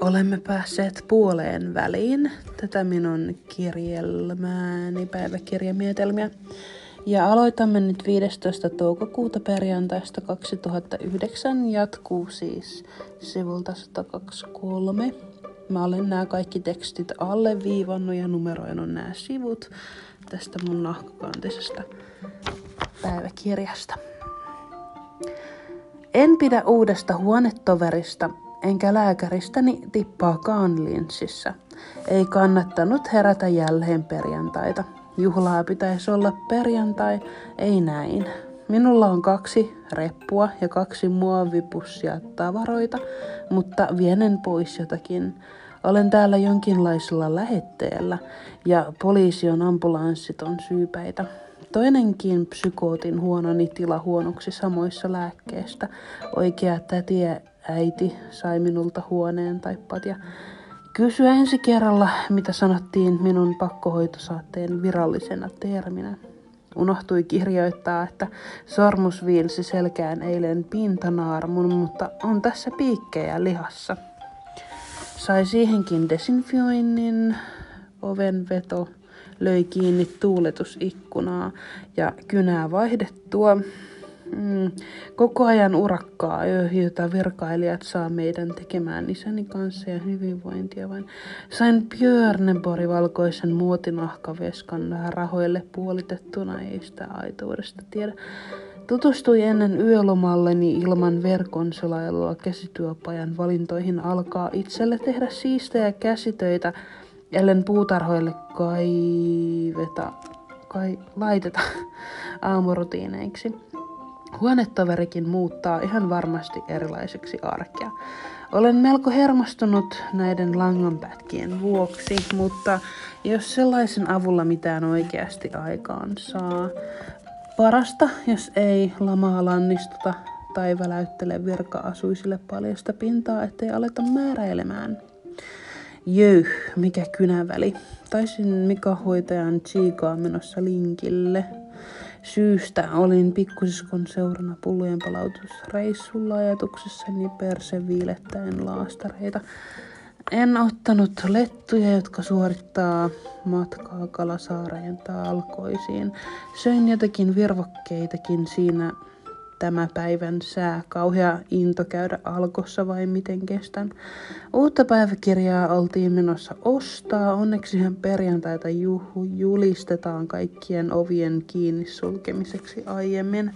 Olemme päässeet puoleen väliin tätä minun kirjelmääni päiväkirjamietelmiä. Ja aloitamme nyt 15. toukokuuta perjantaista 2009. Jatkuu siis sivulta 123. Mä olen nämä kaikki tekstit alleviivannut ja numeroinut nämä sivut tästä mun nahkakantisesta päiväkirjasta. En pidä uudesta huonetoverista, enkä lääkäristäni tippaakaan linssissä. Ei kannattanut herätä jälleen perjantaita. Juhlaa pitäisi olla perjantai, ei näin. Minulla on kaksi reppua ja kaksi muovipussia tavaroita, mutta vienen pois jotakin. Olen täällä jonkinlaisella lähetteellä ja poliisi on ambulanssit on syypäitä. Toinenkin psykootin huononi tila huonoksi samoissa lääkkeistä. Oikea tätiä äiti sai minulta huoneen taippat ja kysyä ensi kerralla, mitä sanottiin minun pakkohoitosaatteen virallisena terminä. Unohtui kirjoittaa, että sormus viilsi selkään eilen pintanaarmun, mutta on tässä piikkejä lihassa. Sai siihenkin desinfioinnin, ovenveto, löi kiinni tuuletusikkunaa ja kynää vaihdettua. Mm, koko ajan urakkaa, jota virkailijat saa meidän tekemään isäni kanssa ja hyvinvointia vain. Sain Björnebori valkoisen muotinahkaveskan rahoille puolitettuna, ei sitä aitoudesta tiedä. Tutustui ennen yölomalleni ilman verkon selailua käsityöpajan valintoihin alkaa itselle tehdä siistejä käsitöitä, ellen puutarhoille kaiveta, kai, laiteta aamurutiineiksi. Huonetoverikin muuttaa ihan varmasti erilaiseksi arkea. Olen melko hermostunut näiden langanpätkien vuoksi, mutta jos sellaisen avulla mitään oikeasti aikaan saa, parasta, jos ei lamaa lannistuta tai väläyttele virka-asuisille paljasta pintaa, ettei aleta määräilemään. Jöy, mikä kynäväli. Taisin Mika hoitajan tsiikaa menossa linkille. Syystä olin pikkusiskon seurana pullojen palautusreissulla ajatuksessani perse viilettäen laastareita. En ottanut lettuja, jotka suorittaa matkaa Kalasaareen talkoisiin. Söin jotakin virvokkeitakin siinä tämä päivän sää. Kauhea into käydä alkossa vai miten kestän. Uutta päiväkirjaa oltiin menossa ostaa. Onneksihan perjantaita juhu julistetaan kaikkien ovien kiinni sulkemiseksi aiemmin.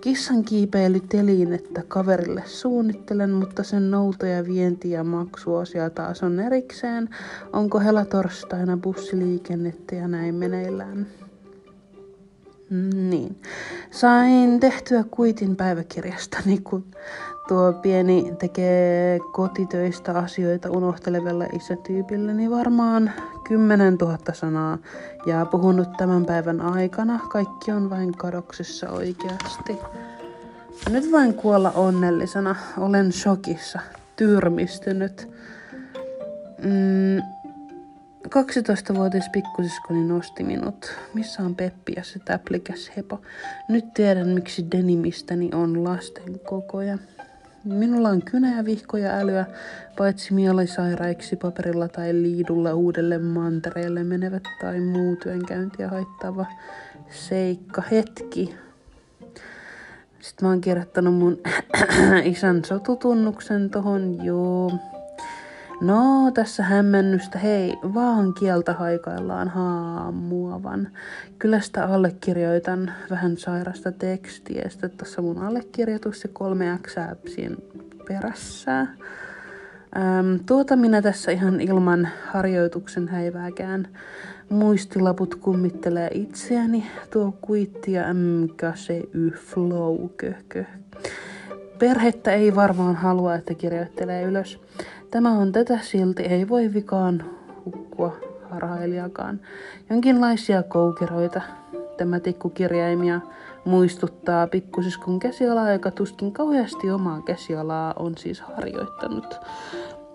Kissan kiipeily teliin, että kaverille suunnittelen, mutta sen nouto ja vienti ja maksuosia taas on erikseen. Onko helatorstaina bussiliikennettä ja näin meneillään. Niin. Sain tehtyä kuitin päiväkirjasta, niin kun tuo pieni tekee kotitöistä asioita unohtelevelle isätyypille, niin varmaan 10 000 sanaa ja puhunut tämän päivän aikana. Kaikki on vain kadoksissa oikeasti. Nyt vain kuolla onnellisena. Olen shokissa. Tyrmistynyt. Mm, 12-vuotias pikkusiskoni nosti minut. Missä on Peppi ja se täplikäs hepo? Nyt tiedän, miksi denimistäni on lasten kokoja. Minulla on kynä ja vihkoja älyä, paitsi mielisairaiksi paperilla tai liidulla uudelle mantereelle menevät tai muu työnkäyntiä haittava seikka. Hetki. Sitten mä oon kirjoittanut mun isän sotutunnuksen tohon, joo. No, tässä hämmennystä. Hei, vaan kieltä haikaillaan haamuavan. Kyllä sitä allekirjoitan vähän sairasta tekstiä. Sitten tässä mun allekirjoitus ja kolme x perässä. Ähm, tuota minä tässä ihan ilman harjoituksen häivääkään. Muistilaput kummittelee itseäni. Tuo kuitti ja MKCY flow köhkö. Perhettä ei varmaan halua, että kirjoittelee ylös. Tämä on tätä silti, ei voi vikaan hukkua harhailijakaan. Jonkinlaisia koukeroita. Tämä tikkukirjaimia muistuttaa pikkusiskon käsialaa, joka tuskin kauheasti omaa käsialaa on siis harjoittanut.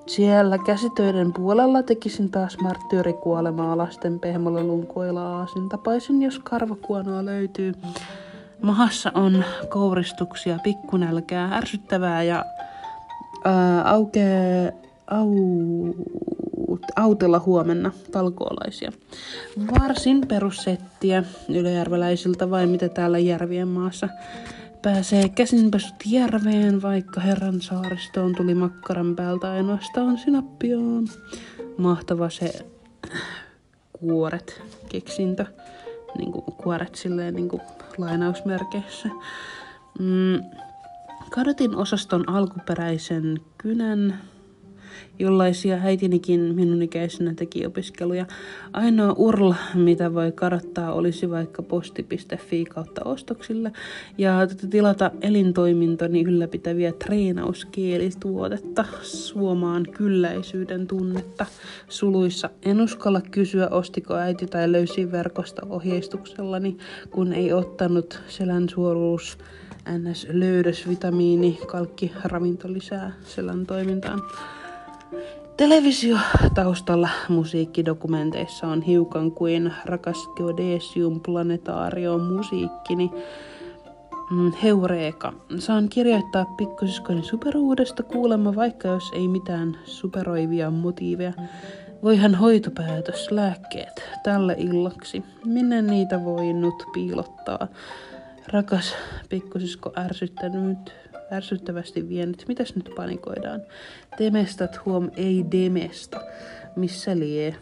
Siellä käsitöiden puolella tekisin taas marttyyrikuolemaa lasten pehmolla lunkoilla aasin. Tapaisin, jos karvakuonoa löytyy. Mahassa on kouristuksia, pikkunälkää, ärsyttävää ja ää, auke, au, autella huomenna talkoolaisia. Varsin perussettiä yläjärveläisiltä vai mitä täällä järvien maassa pääsee käsinpesut järveen, vaikka herran saaristoon tuli makkaran päältä ainoastaan sinappioon. Mahtava se kuoret keksintö. Niin kuin kuoret silleen niin kuin lainausmerkeissä. Mm, kadotin osaston alkuperäisen kynän jollaisia äitinikin minun ikäisenä teki opiskeluja. Ainoa urla, mitä voi karottaa, olisi vaikka posti.fi kautta ostoksilla ja tilata elintoimintoni ylläpitäviä treenauskielituotetta suomaan kylläisyyden tunnetta. Suluissa en uskalla kysyä, ostiko äiti tai löysi verkosta ohjeistuksellani, kun ei ottanut selän suoruus ns. löydös, vitamiini, kalkki, ravinto lisää selän toimintaan. Televisio taustalla musiikkidokumenteissa on hiukan kuin rakas Geodesium planetaario musiikkini. Mm, Heureeka. Saan kirjoittaa pikkusiskoni superuudesta kuulemma, vaikka jos ei mitään superoivia motiiveja. Voihan hoitopäätös, lääkkeet, tälle illaksi. Minne niitä voi nyt piilottaa? Rakas pikkusisko ärsyttänyt ärsyttävästi vienyt. Mitäs nyt panikoidaan? Temestat huom ei demesta. Missä lie?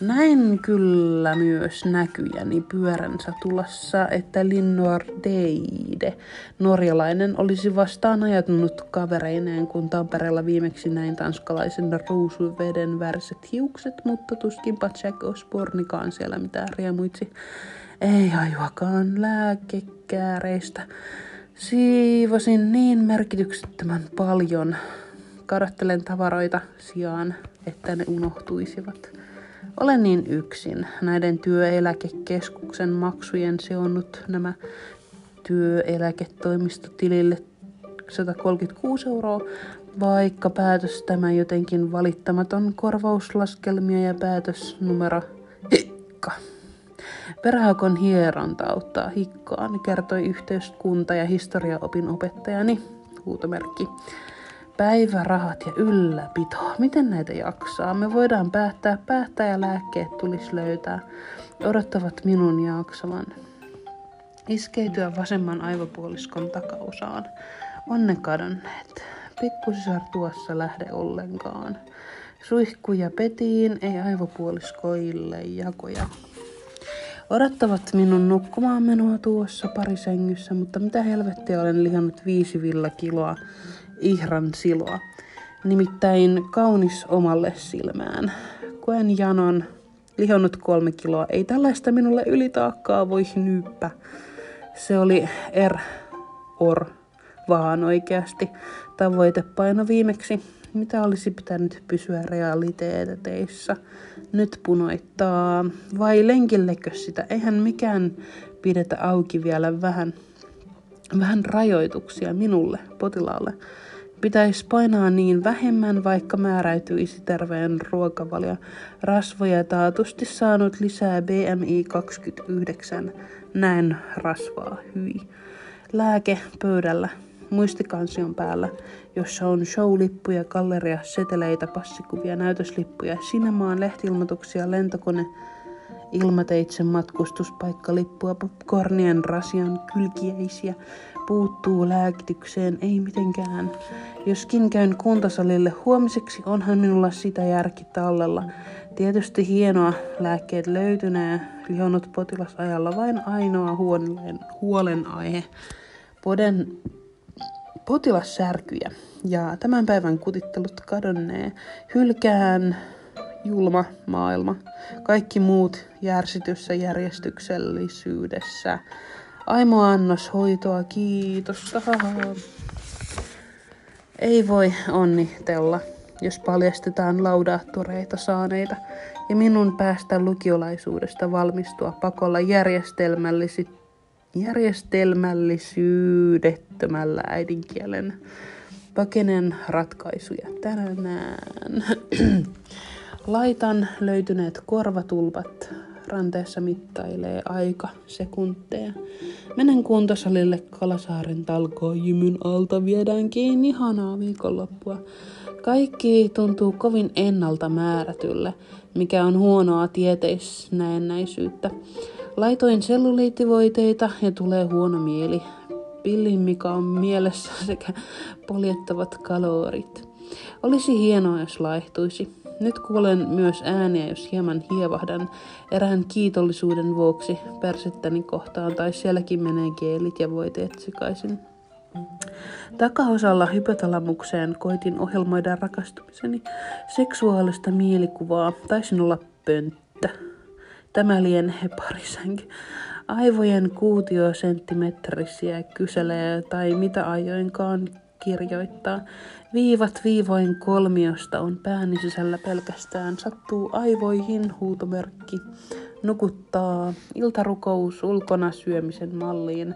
Näin kyllä myös näkyjäni pyöränsä tulossa, että Linnor Deide, norjalainen, olisi vastaan ajatunut kavereineen, kun Tampereella viimeksi näin tanskalaisen ruusuveden väriset hiukset, mutta tuskinpa Jack Osbornikaan siellä mitään riemuitsi. Ei ajuakaan lääkekääreistä. Siivosin niin merkityksettömän paljon. Karattelen tavaroita sijaan, että ne unohtuisivat. Olen niin yksin. Näiden työeläkekeskuksen maksujen seonnut nämä työeläketoimistotilille 136 euroa, vaikka päätös tämä jotenkin valittamaton korvauslaskelmia ja päätös numero hikka. Perähakon hieronta auttaa hikkaan, kertoi yhteiskunta- ja historiaopin opettajani, huutomerkki. Päivärahat ja ylläpito. Miten näitä jaksaa? Me voidaan päättää, päättää ja lääkkeet tulisi löytää. Odottavat minun jaksavan. Iskeytyä vasemman aivopuoliskon takausaan. Onne kadonneet. Pikkusisar tuossa lähde ollenkaan. Suihkuja petiin, ei aivopuoliskoille jakoja. Odottavat minun nukkumaan menoa tuossa parisängyssä, mutta mitä helvettiä olen lihannut viisi villa kiloa ihran siloa. Nimittäin kaunis omalle silmään. Koen janon, lihonnut kolme kiloa. Ei tällaista minulle ylitaakkaa voi nyyppä. Se oli er, or, vaan oikeasti. Tavoitepaino viimeksi mitä olisi pitänyt pysyä realiteeteissa? Nyt punoittaa. Vai lenkillekö sitä? Eihän mikään pidetä auki vielä vähän, vähän rajoituksia minulle, potilaalle. Pitäisi painaa niin vähemmän, vaikka määräytyisi terveen ruokavalio. Rasvoja taatusti saanut lisää BMI 29. Näin rasvaa, hyi. Lääke pöydällä muistikansion päällä, jossa on showlippuja, galleria, seteleitä, passikuvia, näytöslippuja, sinemaan, lehtiilmoituksia, lentokone, ilmateitse matkustuspaikkalippua, popcornien rasian kylkiäisiä, puuttuu lääkitykseen, ei mitenkään. Joskin käyn kuntosalille huomiseksi, onhan minulla sitä järki tallella. Tietysti hienoa, lääkkeet löytynee, lihonnut potilasajalla vain ainoa huolen, huolenaihe. Poden potilassärkyjä ja tämän päivän kutittelut kadonnee. Hylkään julma maailma. Kaikki muut järsityssä järjestyksellisyydessä. Aimo annos hoitoa, kiitos. Ei voi onnitella, jos paljastetaan laudaattoreita saaneita ja minun päästä lukiolaisuudesta valmistua pakolla järjestelmällisesti järjestelmällisyydettömällä äidinkielen. Pakenen ratkaisuja tänään. Laitan löytyneet korvatulpat ranteessa mittailee aika sekunteja. Menen kuntosalille Kalasaaren talkoon jymyn alta, viedään kiinni ihanaa viikonloppua. Kaikki tuntuu kovin ennalta määrätylle, mikä on huonoa tieteisnäennäisyyttä. Laitoin selluliittivoiteita ja tulee huono mieli. Pillin mikä on mielessä sekä poljettavat kalorit. Olisi hienoa, jos laihtuisi. Nyt kuulen myös ääniä, jos hieman hievahdan erään kiitollisuuden vuoksi persettäni kohtaan tai sielläkin menee geelit ja voiteet sekaisin. Takaosalla hypotalamukseen koitin ohjelmoida rakastumiseni seksuaalista mielikuvaa. Taisin olla pönttö. Tämä lienee parisänky. Aivojen kuutiosenttimetrisiä kyselee tai mitä ajoinkaan kirjoittaa. Viivat viivoin kolmiosta on pääni sisällä pelkästään. Sattuu aivoihin huutomerkki. Nukuttaa. Iltarukous ulkona syömisen malliin.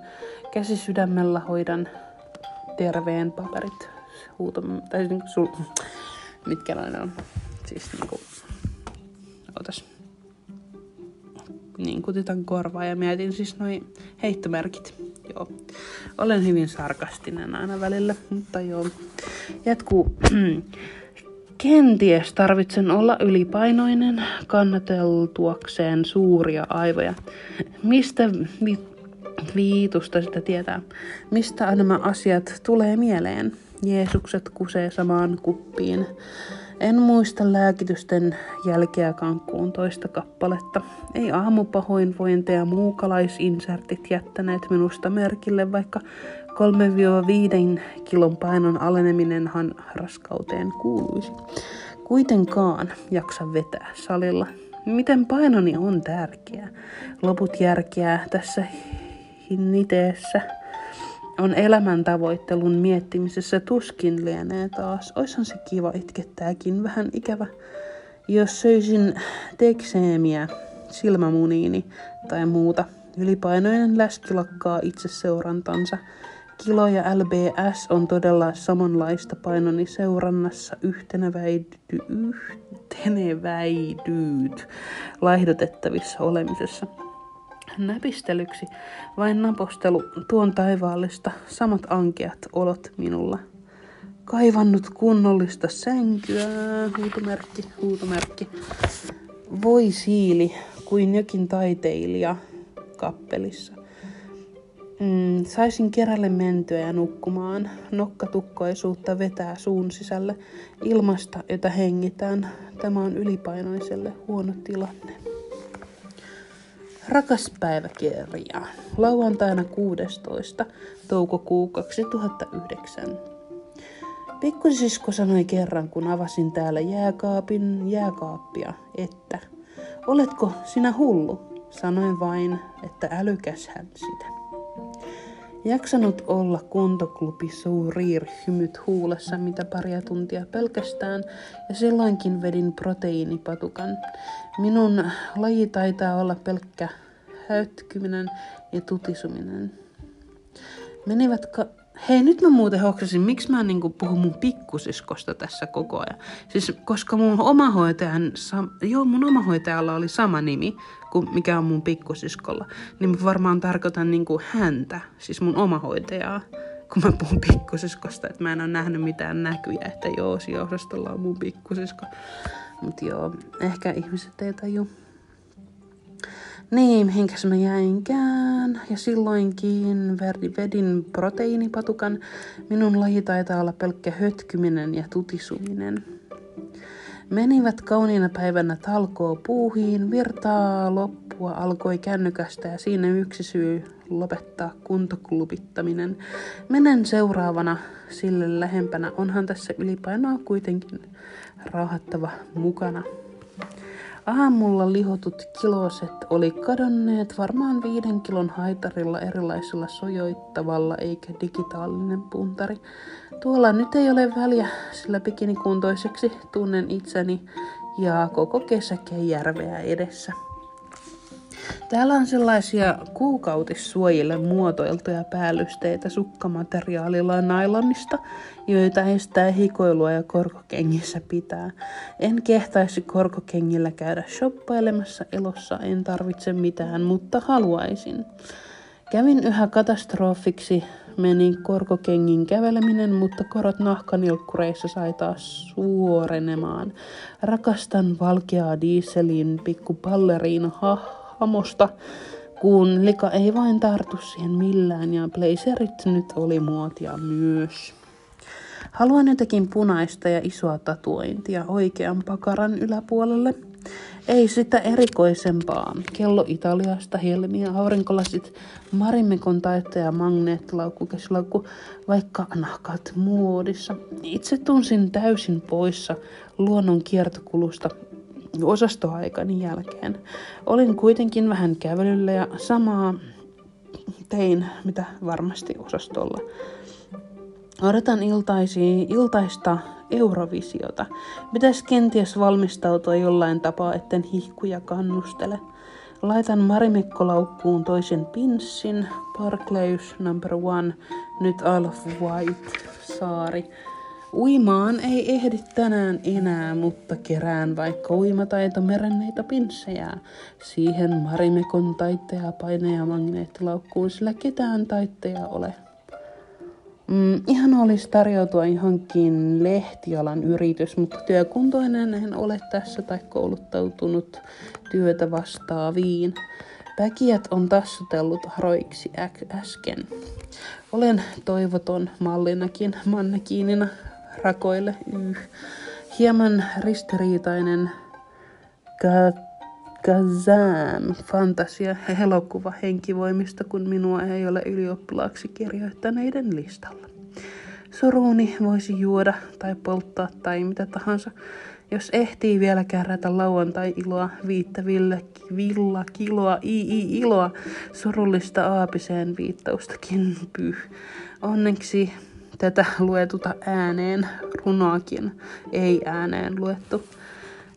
Käsi sydämellä hoidan terveen paperit. Huuto, tai niin sul, mitkä noin on. Siis niinku, otas. Niin kutitan korvaa ja mietin siis noin heittomerkit. Joo. Olen hyvin sarkastinen aina välillä, mutta joo. Jatkuu. Kenties tarvitsen olla ylipainoinen kannateltuakseen suuria aivoja. Mistä vi- viitusta sitä tietää? Mistä nämä asiat tulee mieleen? Jeesukset kusee samaan kuppiin. En muista lääkitysten jälkeä kankkuun toista kappaletta. Ei aamupahoinvointeja muukalaisinsertit jättäneet minusta merkille, vaikka 3-5 kilon painon aleneminenhan raskauteen kuuluisi. Kuitenkaan jaksa vetää salilla. Miten painoni on tärkeä. Loput järkeä tässä hinniteessä on elämän tavoittelun miettimisessä tuskin lienee taas. Oishan se kiva itkettääkin vähän ikävä. Jos söisin tekseemiä, silmämuniini tai muuta, ylipainoinen läski lakkaa itse seurantansa. Kilo ja LBS on todella samanlaista painoni seurannassa yhteneväidy, yhteneväidyt laihdotettavissa olemisessa näpistelyksi, vain napostelu tuon taivaallista, samat ankeat olot minulla. Kaivannut kunnollista sänkyä, huutomerkki, huutomerkki. Voi siili, kuin jokin taiteilija kappelissa. Mm, saisin kerälle mentyä ja nukkumaan. Nokkatukkoisuutta vetää suun sisälle ilmasta, jota hengitään. Tämä on ylipainoiselle huono tilanne. Rakas päiväkirja. Lauantaina 16. toukokuu 2009. Pikkusisko sanoi kerran, kun avasin täällä jääkaapin jääkaappia, että Oletko sinä hullu? Sanoin vain, että älykäs hän sitä. Jaksanut olla kuntoklubi Souriir hymyt huulessa mitä paria tuntia pelkästään ja silloinkin vedin proteiinipatukan. Minun laji taitaa olla pelkkä hötkyminen ja tutisuminen. Menivät ka- Hei, nyt mä muuten hoksasin, miksi mä niinku puhun mun pikkusiskosta tässä koko ajan. Siis koska mun omahoitajan, joo mun omahoitajalla oli sama nimi kuin mikä on mun pikkusiskolla. Niin mä varmaan tarkoitan niinku häntä, siis mun omahoitajaa kun mä puhun pikkusiskosta, että mä en ole nähnyt mitään näkyjä, että joo, sijoisastolla on mun pikkusisko. Mut joo, ehkä ihmiset ei taju. Niin, mihinkäs mä jäinkään. Ja silloinkin vedin proteiinipatukan. Minun laji taitaa olla pelkkä hötkyminen ja tutisuminen. Menivät kauniina päivänä talkoo puuhiin, virtaa loppua alkoi kännykästä ja siinä yksi syy lopettaa kuntoklubittaminen. Menen seuraavana sille lähempänä, onhan tässä ylipainoa kuitenkin raahattava mukana. Aamulla lihotut kiloset oli kadonneet varmaan viiden kilon haitarilla erilaisilla sojoittavalla eikä digitaalinen puntari. Tuolla nyt ei ole väliä, sillä bikinikuntoiseksi tunnen itseni ja koko kesäkeen järveä edessä. Täällä on sellaisia kuukautissuojille muotoiltuja päällysteitä sukkamateriaalilla nailonista, joita estää hikoilua ja korkokengissä pitää. En kehtaisi korkokengillä käydä shoppailemassa elossa, en tarvitse mitään, mutta haluaisin. Kävin yhä katastrofiksi, meni korkokengin käveleminen, mutta korot nahkanilkkureissa sai taas suorenemaan. Rakastan valkeaa dieselin pikku balleriina hamosta, kun lika ei vain tartu siihen millään ja blazerit nyt oli muotia myös. Haluan jotenkin punaista ja isoa tatuointia oikean pakaran yläpuolelle. Ei sitä erikoisempaa. Kello Italiasta, helmi ja aurinkolasit, Marimekon taittaja, magneettilaukku, käsilaukku, vaikka nahkat muodissa. Itse tunsin täysin poissa luonnon kiertokulusta osastoaikani jälkeen. Olin kuitenkin vähän kävelyllä ja samaa tein, mitä varmasti osastolla. Odotan iltaisia, iltaista Eurovisiota. Pitäisi kenties valmistautua jollain tapaa, etten hihkuja kannustele. Laitan Marimekko-laukkuun toisen pinssin, Parkleys number one, nyt of White, saari. Uimaan ei ehdi tänään enää, mutta kerään vaikka uimataito merenneitä pinssejä. Siihen Marimekon taiteja paineja magneettilaukkuun, sillä ketään taitteja ole. Mm, ihan olisi tarjoutua johonkin lehtialan yritys, mutta työkuntoinen en ole tässä tai kouluttautunut työtä vastaaviin. Päkiät on tassutellut haroiksi äsken. Olen toivoton mallinakin mannekiinina rakoille yh. Hieman ristiriitainen Kazam fantasia elokuva henkivoimista, kun minua ei ole ylioppilaaksi kirjoittaneiden listalla. Suruni voisi juoda tai polttaa tai mitä tahansa, jos ehtii vielä kärrätä lauantai-iloa, viittäville villa kiloa, ii iloa, surullista aapiseen viittaustakin pyh. Onneksi tätä luetuta ääneen runoakin ei ääneen luettu.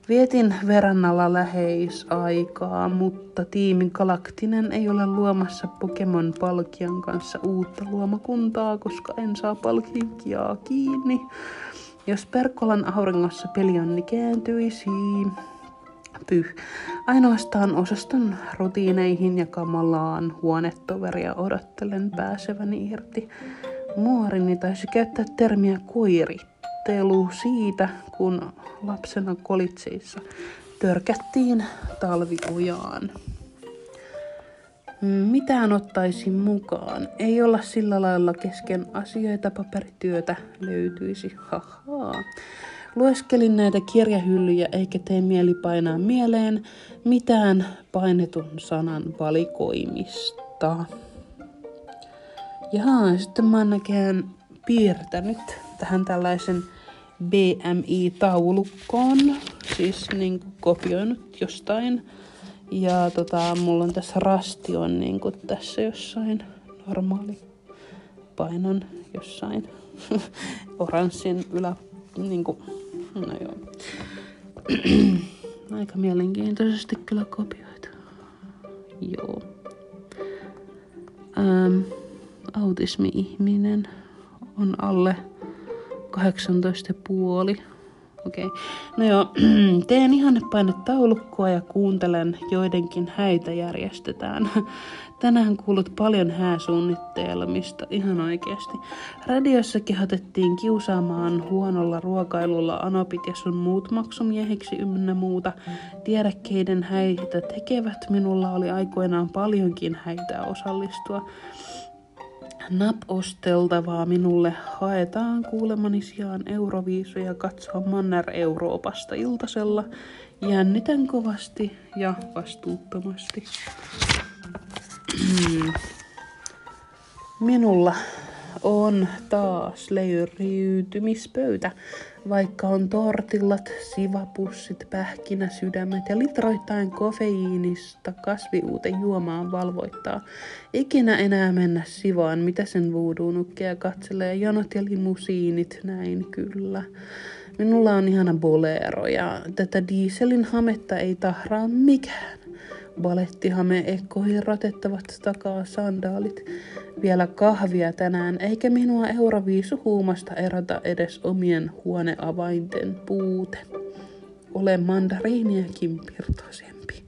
Vietin verrannalla läheisaikaa, mutta tiimin Galaktinen ei ole luomassa Pokemon Palkian kanssa uutta luomakuntaa, koska en saa palkiaa kiinni. Jos Perkolan auringossa pelionni kääntyisi, pyh. Ainoastaan osaston rutiineihin ja kamalaan huonetoveria odottelen pääseväni irti. Muorini taisi käyttää termiä koirittelu siitä, kun lapsena kolitseissa törkättiin talviujaan. Mitään ottaisin mukaan. Ei olla sillä lailla kesken asioita, paperityötä löytyisi. Hahaa. Lueskelin näitä kirjahyllyjä eikä tee mieli painaa mieleen mitään painetun sanan valikoimista. Ja sitten mä oon piirtänyt tähän tällaisen BMI-taulukkoon, siis niin kuin kopioinut jostain. Ja tota, mulla on tässä rasti on niin kuin tässä jossain normaali painon jossain oranssin ylä, niin kuin, no joo. Aika mielenkiintoisesti kyllä kopioitu. Joo. Ähm, autismi-ihminen on alle 18,5. Okei. Okay. No joo, teen taulukkoa ja kuuntelen joidenkin häitä järjestetään. Tänään kuulut paljon hääsuunnittelmista, ihan oikeasti. Radiossa kehotettiin kiusaamaan huonolla ruokailulla anopit ja sun muut maksumiehiksi ynnä muuta. Tiedä keiden häitä tekevät, minulla oli aikoinaan paljonkin häitä osallistua naposteltavaa minulle haetaan kuulemani sijaan Euroviisuja katsoa Manner-Euroopasta iltasella. Jännitän kovasti ja vastuuttomasti. Minulla on taas leiriytymispöytä, vaikka on tortillat, sivapussit, pähkinä, sydämet ja litroittain kofeiinista kasviuuten juomaan valvoittaa. Ikinä enää mennä sivaan, mitä sen voodoo-nukkeja katselee, jonot ja limusiinit, näin kyllä. Minulla on ihana bolero ja tätä dieselin hametta ei tahraa mikään. Balettihame ekkoihin ratettavat takaa sandaalit. Vielä kahvia tänään, eikä minua Euroviisu huumasta erota edes omien huoneavainten puute. Olen mandariiniakin pirtoisempi.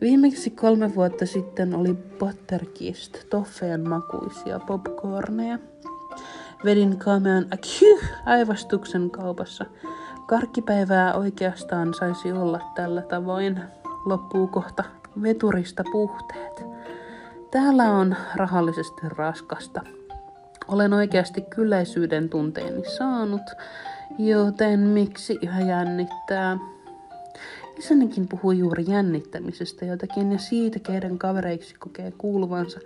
Viimeksi kolme vuotta sitten oli Butterkist, toffeen makuisia popcorneja. Vedin kamean akyh aivastuksen kaupassa. Karkkipäivää oikeastaan saisi olla tällä tavoin. Loppuu kohta veturista puhteet. Täällä on rahallisesti raskasta. Olen oikeasti kylläisyyden tunteeni saanut, joten miksi yhä jännittää? Isänikin puhuu juuri jännittämisestä jotakin ja siitä, keiden kavereiksi kokee kuuluvansa.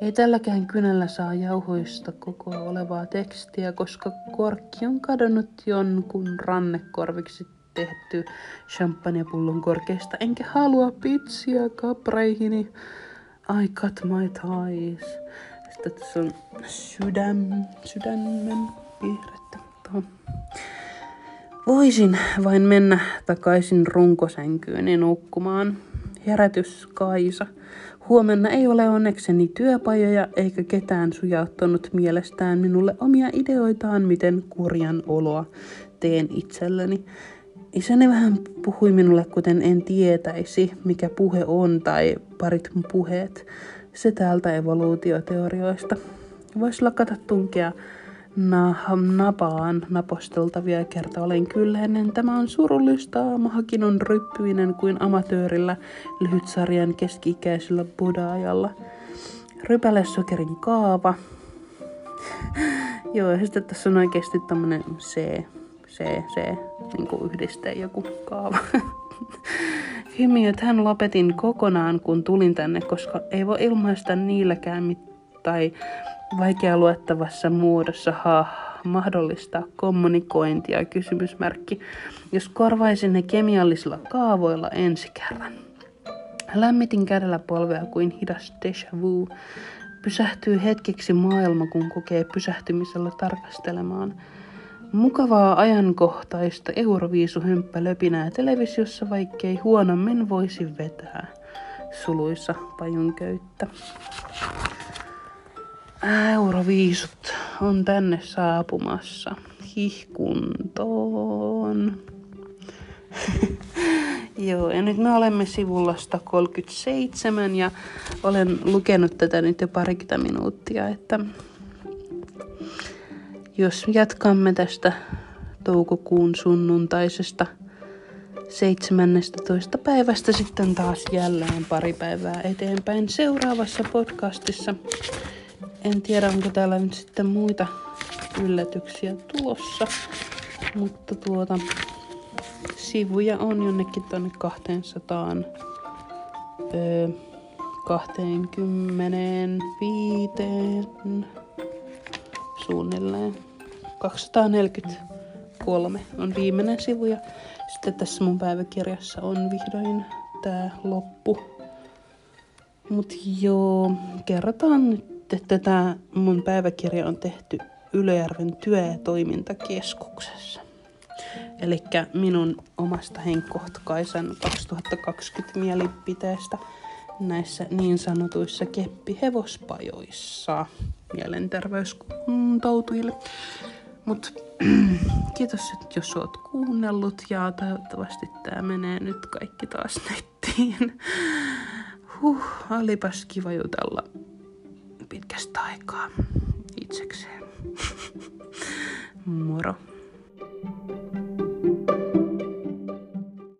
Ei tälläkään kynällä saa jauhoista koko olevaa tekstiä, koska korkki on kadonnut jonkun rannekorviksi tehty champagnepullon korkeasta, enkä halua pitsiä kapreihini. I cut my ties. Sitten tässä on sydän, sydämen. Tuohon. Voisin vain mennä takaisin runkosänkyyn nukkumaan. Herätys Kaisa. Huomenna ei ole onnekseni työpajoja eikä ketään sujauttanut mielestään minulle omia ideoitaan, miten kurjan oloa teen itselleni. Isäni vähän puhui minulle, kuten en tietäisi, mikä puhe on tai parit puheet. Se täältä evoluutioteorioista. Voisi lakata tunkea na, napaan naposteltavia kerta olen kylläinen. Tämä on surullista. Mahakin on ryppyinen kuin amatöörillä lyhytsarjan keski-ikäisellä budaajalla. Rypälesokerin kaava. Joo, ja sitten tässä on oikeasti tämmönen C, C, C, niin kuin yhdiste joku kaava. Hymiöt hän lopetin kokonaan, kun tulin tänne, koska ei voi ilmaista niilläkään mit- tai vaikea luettavassa muodossa ha, mahdollistaa kommunikointia kysymysmerkki, jos korvaisin ne kemiallisilla kaavoilla ensi kerran. Lämmitin kädellä polvea kuin hidas déjà vu. Pysähtyy hetkeksi maailma, kun kokee pysähtymisellä tarkastelemaan. Mukavaa ajankohtaista Euroviisuhymppä löpinää televisiossa, vaikkei huonommin voisi vetää. Suluissa pajun köyttä. Euroviisut on tänne saapumassa hihkuntoon. Joo, ja nyt me olemme sivulla 137 ja olen lukenut tätä nyt jo parikymmentä minuuttia, että jos jatkamme tästä toukokuun sunnuntaisesta 17. päivästä sitten taas jälleen pari päivää eteenpäin seuraavassa podcastissa. En tiedä, onko täällä nyt sitten muita yllätyksiä tulossa, mutta tuota, sivuja on jonnekin tonne 200 öö, 25 suunnilleen. 243 on viimeinen sivu ja sitten tässä mun päiväkirjassa on vihdoin tää loppu. Mut joo, kerrotaan nyt että tämä mun päiväkirja on tehty Ylöjärven työ- ja toimintakeskuksessa. Eli minun omasta henkkohtkaisan 2020 mielipiteestä näissä niin sanotuissa keppihevospajoissa mielenterveyskuntoutujille. Mutta kiitos, että jos oot kuunnellut ja toivottavasti tämä menee nyt kaikki taas nettiin. Huh, olipas kiva jutella pitkästä aikaa itsekseen. Moro.